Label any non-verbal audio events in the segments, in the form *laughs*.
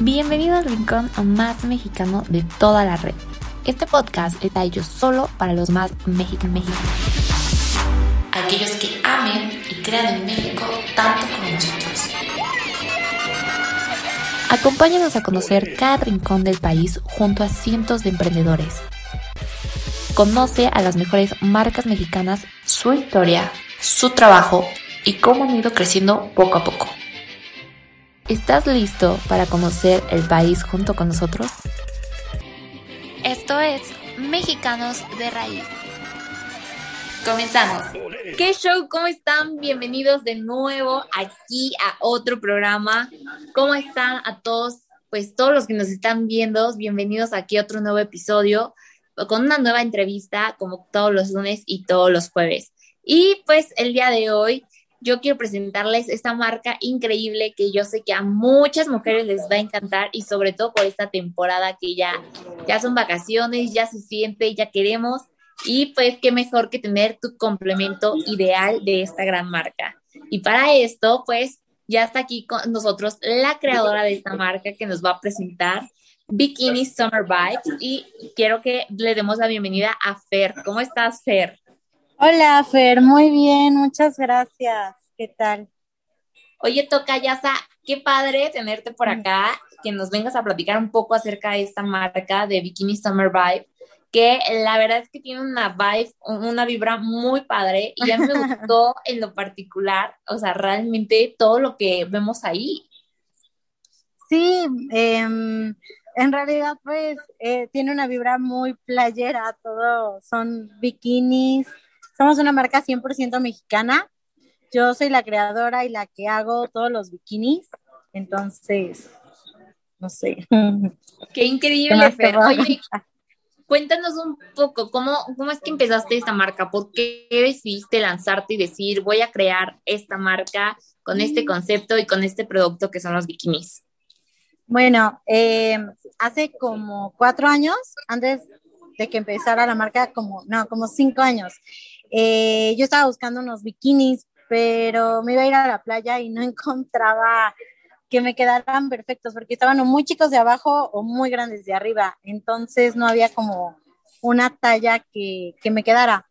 Bienvenido al rincón más mexicano de toda la red. Este podcast está hecho solo para los más mexicanos. Aquellos que amen y crean en México tanto como nosotros. Acompáñanos a conocer cada rincón del país junto a cientos de emprendedores. Conoce a las mejores marcas mexicanas, su historia, su trabajo y cómo han ido creciendo poco a poco. ¿Estás listo para conocer el país junto con nosotros? Esto es Mexicanos de Raíz. Comenzamos. ¿Qué show? ¿Cómo están? Bienvenidos de nuevo aquí a otro programa. ¿Cómo están a todos? Pues todos los que nos están viendo, bienvenidos aquí a otro nuevo episodio con una nueva entrevista como todos los lunes y todos los jueves. Y pues el día de hoy yo quiero presentarles esta marca increíble que yo sé que a muchas mujeres les va a encantar y sobre todo por esta temporada que ya, ya son vacaciones, ya se siente, ya queremos y pues qué mejor que tener tu complemento ideal de esta gran marca. Y para esto pues ya está aquí con nosotros la creadora de esta marca que nos va a presentar Bikini Summer Vibes y quiero que le demos la bienvenida a Fer. ¿Cómo estás, Fer? Hola, Fer, muy bien, muchas gracias. ¿Qué tal? Oye, Toca Yasa, qué padre tenerte por acá, que nos vengas a platicar un poco acerca de esta marca de Bikini Summer Vibe, que la verdad es que tiene una vibe, una vibra muy padre y a mí me *laughs* gustó en lo particular, o sea, realmente todo lo que vemos ahí. Sí, em, en realidad pues eh, tiene una vibra muy playera, todo son bikinis, somos una marca 100% mexicana. Yo soy la creadora y la que hago todos los bikinis. Entonces, no sé. *laughs* Qué increíble, Fer. Oye, cuéntanos un poco, ¿cómo, ¿cómo es que empezaste esta marca? ¿Por qué decidiste lanzarte y decir, voy a crear esta marca con este concepto y con este producto que son los bikinis? Bueno, eh, hace como cuatro años, antes de que empezara la marca, como, no, como cinco años, eh, yo estaba buscando unos bikinis, pero me iba a ir a la playa y no *laughs* encontraba que me quedaran perfectos porque estaban o muy chicos de abajo o muy grandes de arriba. Entonces no había como una talla que, que me quedara.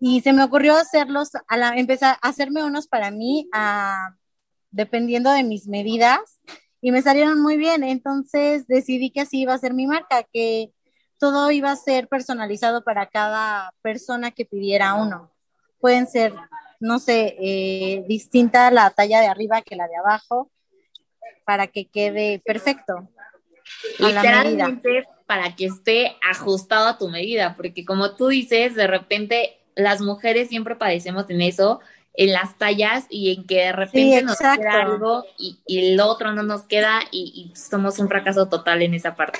Y se me ocurrió hacerlos, a la, empezar a hacerme unos para mí, a, dependiendo de mis medidas, y me salieron muy bien. Entonces decidí que así iba a ser mi marca, que todo iba a ser personalizado para cada persona que pidiera uno. Pueden ser, no sé, eh, distinta la talla de arriba que la de abajo para que quede perfecto. Literalmente para que esté ajustado a tu medida, porque como tú dices, de repente las mujeres siempre padecemos en eso, en las tallas y en que de repente nos queda algo y, el otro no nos queda y somos un fracaso total en esa parte.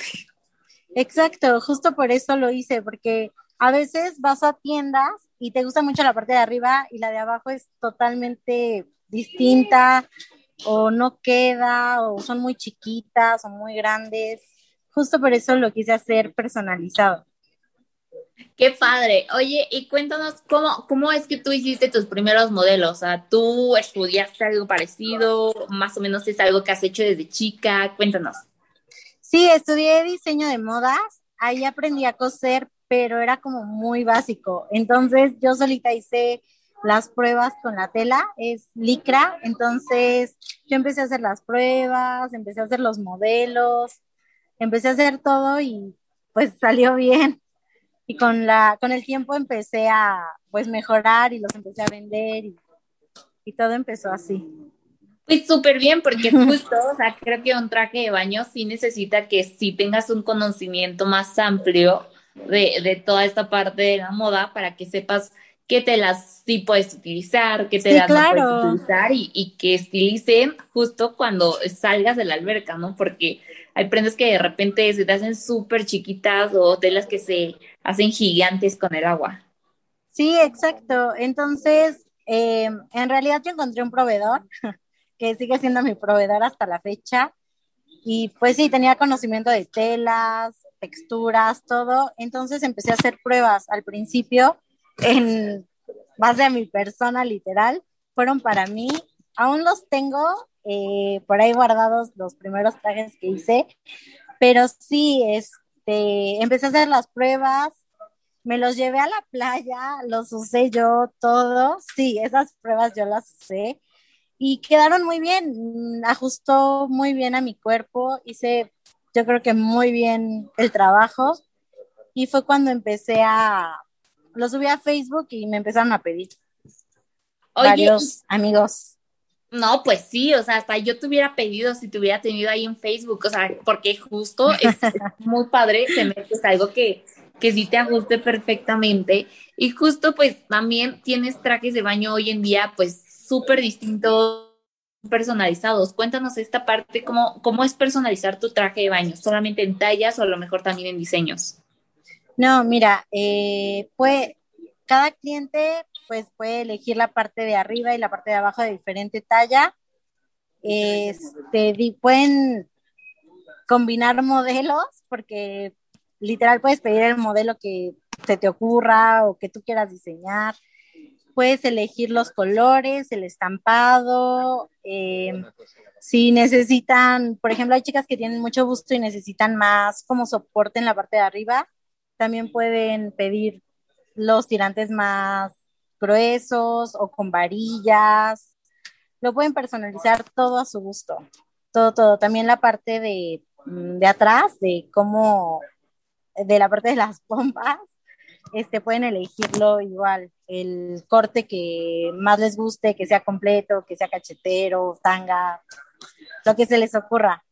Exacto, justo por eso lo hice, porque a veces vas a tiendas y te gusta mucho la parte de arriba y la de abajo es totalmente distinta o no queda o son muy chiquitas o muy grandes. Justo por eso lo quise hacer personalizado. Qué padre. Oye, y cuéntanos cómo, cómo es que tú hiciste tus primeros modelos. O sea, tú estudiaste algo parecido, más o menos es algo que has hecho desde chica. Cuéntanos. Sí, estudié diseño de modas, ahí aprendí a coser, pero era como muy básico. Entonces yo solita hice las pruebas con la tela, es licra, entonces yo empecé a hacer las pruebas, empecé a hacer los modelos, empecé a hacer todo y pues salió bien. Y con la con el tiempo empecé a pues mejorar y los empecé a vender y, y todo empezó así. Pues súper bien, porque *laughs* justo, o sea, creo que un traje de baño sí necesita que sí tengas un conocimiento más amplio de, de toda esta parte de la moda para que sepas qué telas sí puedes utilizar, qué telas no puedes utilizar y, y que estilicen justo cuando salgas de la alberca, ¿no? Porque hay prendas que de repente se te hacen súper chiquitas o telas que se hacen gigantes con el agua. Sí, exacto. Entonces, eh, en realidad yo encontré un proveedor *laughs* que sigue siendo mi proveedor hasta la fecha. Y pues sí, tenía conocimiento de telas, texturas, todo. Entonces empecé a hacer pruebas al principio en base a mi persona literal. Fueron para mí, aún los tengo eh, por ahí guardados los primeros trajes que hice, pero sí, este, empecé a hacer las pruebas, me los llevé a la playa, los usé yo todo, sí, esas pruebas yo las usé y quedaron muy bien, ajustó muy bien a mi cuerpo, hice yo creo que muy bien el trabajo y fue cuando empecé a, lo subí a Facebook y me empezaron a pedir varios amigos. No, pues sí, o sea, hasta yo te hubiera pedido si te hubiera tenido ahí en Facebook, o sea, porque justo es, *laughs* muy padre que metes algo que, que sí te ajuste perfectamente. Y justo pues también tienes trajes de baño hoy en día pues súper distintos, personalizados. Cuéntanos esta parte, ¿cómo, ¿cómo es personalizar tu traje de baño? ¿Solamente en tallas o a lo mejor también en diseños? No, mira, pues cada cliente pues puede elegir la parte de arriba y la parte de abajo de diferente talla. Este, pueden combinar modelos porque literal puedes pedir el modelo que se te ocurra o que tú quieras diseñar. Puedes elegir los colores, el estampado. Eh, si necesitan, por ejemplo, hay chicas que tienen mucho gusto y necesitan más como soporte en la parte de arriba, también pueden pedir los tirantes más gruesos o con varillas. Lo pueden personalizar todo a su gusto. Todo, todo. También la parte de, mm, de atrás, de cómo, de la parte de las *laughs* pompas, este, pueden elegirlo igual, el corte que más les guste, que sea completo, que sea cachetero, tanga, lo que se les ocurra,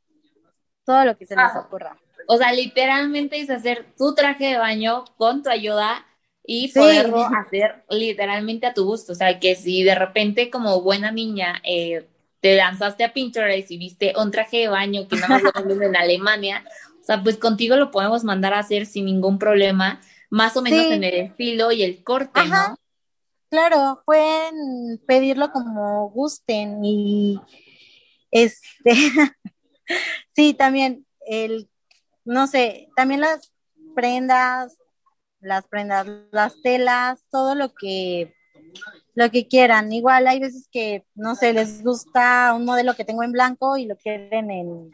todo lo que se les ah. ocurra. O sea, literalmente es hacer tu traje de baño con tu ayuda y poderlo hacer literalmente a tu gusto. O sea, que si de repente como buena niña eh, te lanzaste a Pinterest y viste un traje de baño que no más lo en Alemania, o sea, pues contigo lo podemos mandar a hacer sin ningún problema, más o menos en el estilo y el corte, ¿no? Claro, pueden pedirlo como gusten y este, *laughs* sí, también el, no sé, también las prendas, las prendas, las telas, todo lo que lo que quieran. Igual hay veces que, no sé, les gusta un modelo que tengo en blanco y lo quieren en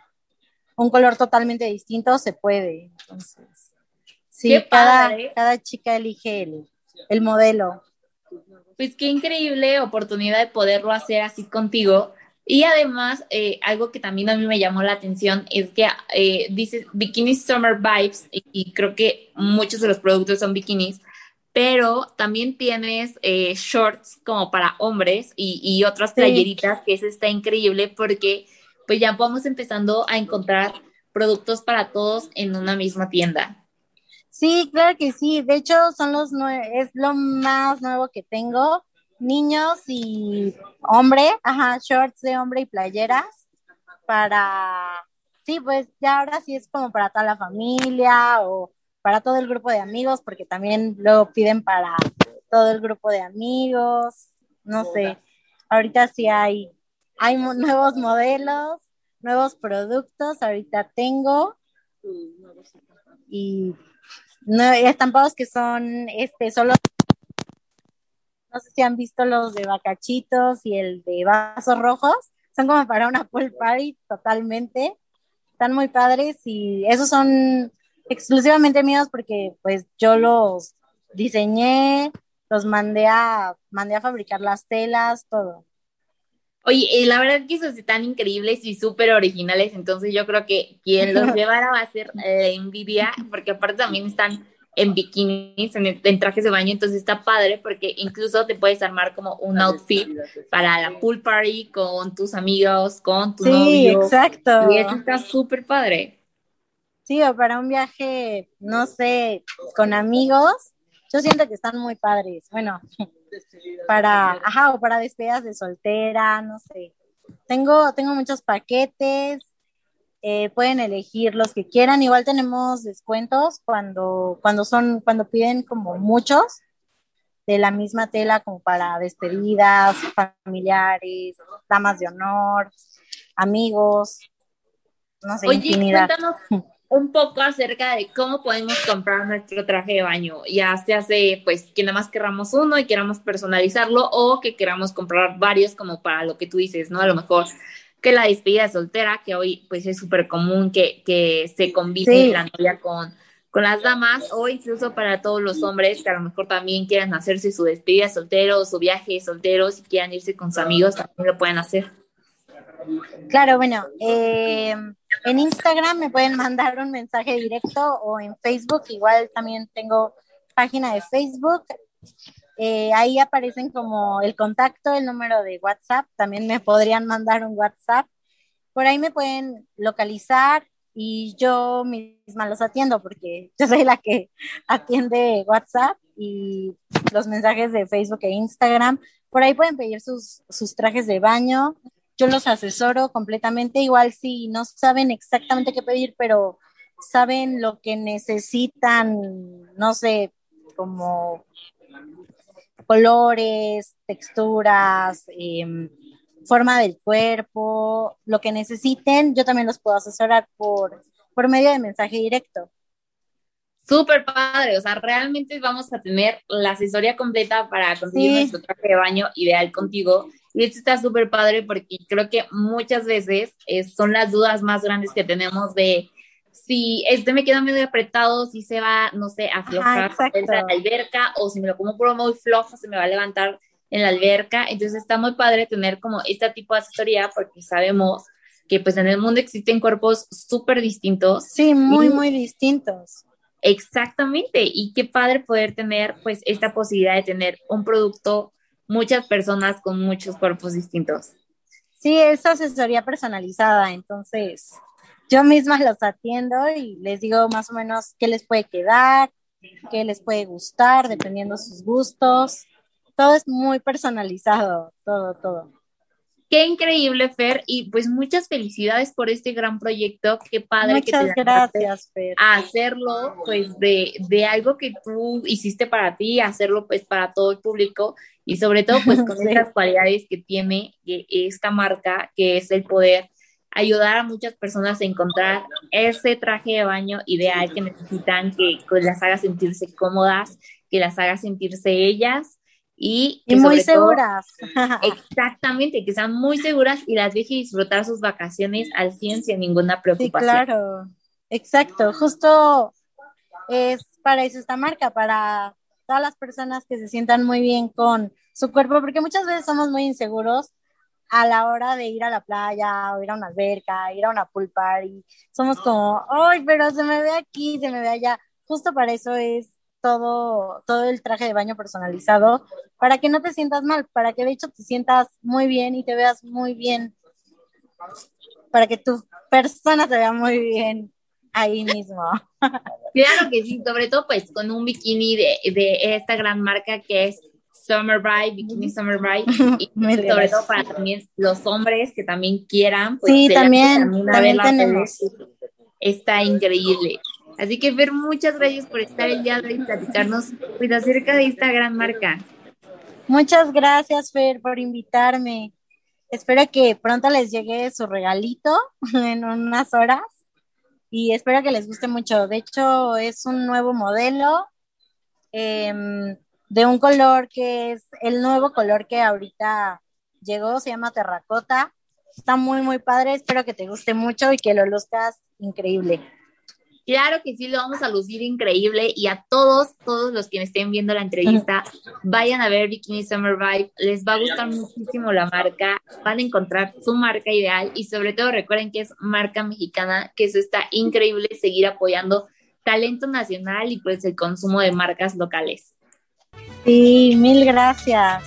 un color totalmente distinto, se puede. Entonces, sí, cada, cada chica elige el, el modelo. Pues qué increíble oportunidad de poderlo hacer así contigo. Y además, eh, algo que también a mí me llamó la atención es que eh, dice Bikini Summer Vibes y, creo que muchos de los productos son bikinis, pero también tienes eh, shorts como para hombres y, otras playeritas, que eso está increíble porque pues ya vamos empezando a encontrar productos para todos en una misma tienda. Sí, claro que sí. De hecho, son los es lo más nuevo que tengo. Niños y hombre, ajá, shorts de hombre y playeras para, sí, pues ya ahora sí es como para toda la familia o para todo el grupo de amigos, porque también lo piden para todo el grupo de amigos, no sé, ahorita sí hay, hay nuevos modelos, nuevos productos, ahorita tengo. Y no, estampados que son este solo no sé si han visto los de bacachitos y el de vasos rojos. Son como para una pool party totalmente. Están muy padres y esos son exclusivamente míos porque pues yo los diseñé, los mandé a, mandé a fabricar las telas, todo. Oye, y la verdad que esos están increíbles y súper originales, entonces yo creo que quien los *laughs* llevara va a ser la envidia, porque aparte también están en bikinis, en, trajes de baño, entonces está padre porque incluso te puedes armar como un outfit para la pool party con tus amigos, con tu sí, exacto. Y eso está súper padre. Sí, o para un viaje, no sé, con amigos, yo siento que están muy padres. Bueno, para, ajá, o para despedidas de soltera, no sé. Tengo, tengo muchos paquetes, eh, pueden elegir los que quieran. Igual tenemos descuentos cuando, cuando son, cuando piden como muchos de la misma tela como para despedidas, familiares, damas de honor, amigos, no sé, Oye, Cuéntanos un poco acerca de cómo podemos comprar nuestro traje de baño, ya se hace pues que nada más queramos uno y queramos personalizarlo o que queramos comprar varios como para lo que tú dices, ¿no? A lo mejor que la despedida soltera, que hoy pues es súper común que, que se combine la novia con, con las damas o incluso para todos los hombres que a lo mejor también quieran hacerse su despedida soltero o su viaje soltero, si quieran irse con sus amigos, también lo pueden hacer. Claro, bueno, eh, en Instagram me pueden mandar un mensaje directo o en Facebook, igual también tengo página de Facebook. Eh, ahí aparecen como el contacto, el número de WhatsApp, también me podrían mandar un WhatsApp. Por ahí me pueden localizar y yo misma los atiendo porque yo soy la que atiende WhatsApp y los mensajes de Facebook e Instagram. Por ahí pueden pedir sus, sus trajes de baño, yo los asesoro completamente, igual si no saben exactamente qué pedir, pero saben lo que necesitan, no sé, como colores, texturas, em, forma del cuerpo, lo que necesiten, yo también los puedo asesorar por, por medio de mensaje directo. Súper padre, o sea, realmente vamos a tener la asesoría completa para conseguir nuestro traje de baño ideal contigo y esto está súper padre porque creo que muchas veces eh, son las dudas más grandes que tenemos de si este me queda medio apretado, si se va, no sé, a aflojar en la alberca o si me lo como por muy flojo, se me va a levantar en la alberca. Entonces está muy padre tener como este tipo de asesoría porque sabemos que pues en el mundo existen cuerpos súper distintos. Sí, muy, muy distintos. Exactamente. Y qué padre poder tener pues esta posibilidad de tener un producto muchas personas con muchos cuerpos distintos. Sí, es asesoría personalizada, entonces yo misma los atiendo y les digo más o menos qué les puede quedar, qué les puede gustar, dependiendo sus gustos. Todo es muy personalizado, todo, todo. Qué increíble, Fer, y pues muchas felicidades por este gran proyecto. Qué padre muchas que te gracias, Fer. A hacerlo, pues, de, de, algo que tú hiciste para ti, hacerlo, pues, para todo el público y sobre todo, pues, *laughs* con esas cualidades que tiene esta marca, que es el poder ayudar a muchas personas a encontrar ese traje de baño ideal que necesitan, que, que las haga sentirse cómodas, que las haga sentirse ellas y, muy seguras. *laughs* exactamente, que sean muy seguras y las deje disfrutar sus vacaciones al 100 sin ninguna preocupación. Sí, claro, exacto, justo es para eso esta marca, para todas las personas que se sientan muy bien con su cuerpo, porque muchas veces somos muy inseguros a la hora de ir a la playa o ir a una alberca, ir a una pool party. Somos como, ay, pero se me ve aquí, se me ve allá. Justo para eso es todo, todo el traje de baño personalizado para que no te sientas mal, para que de hecho te sientas muy bien y te veas muy bien, para que tu persona te vea muy bien ahí mismo. *laughs* Claro que sí, sobre todo pues con un bikini de, de esta gran marca que es Summer Bride, Bikini Summer Bride, *laughs* y sobre todo para también los hombres que también quieran. Pues, sí, también, también tenemos. Está increíble. Así que, Fer, muchas gracias por estar el día de hoy y platicarnos pues, acerca de esta gran marca. Muchas gracias, Fer, por invitarme. Espero que pronto les llegue su regalito *laughs* en unas horas y espero que les guste mucho. De hecho, es un nuevo modelo em, de un color que es el nuevo color que ahorita llegó, se llama terracota. Está muy, muy padre. Espero que te guste mucho y que lo luzcas increíble. Claro que sí, lo vamos a lucir increíble y a todos, todos los que estén viendo la entrevista, vayan a ver Bikini Summer Vibe, les va a gustar muchísimo la marca, van a encontrar su marca ideal y sobre todo recuerden que es marca mexicana, que eso está increíble seguir apoyando talento nacional y pues el consumo de marcas locales. Sí, mil gracias.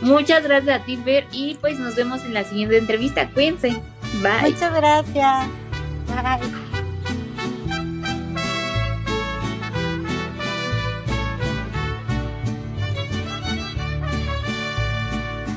Muchas gracias a ti, Fer, y pues nos vemos en la siguiente entrevista. Cuídense. Bye. Muchas gracias. Bye.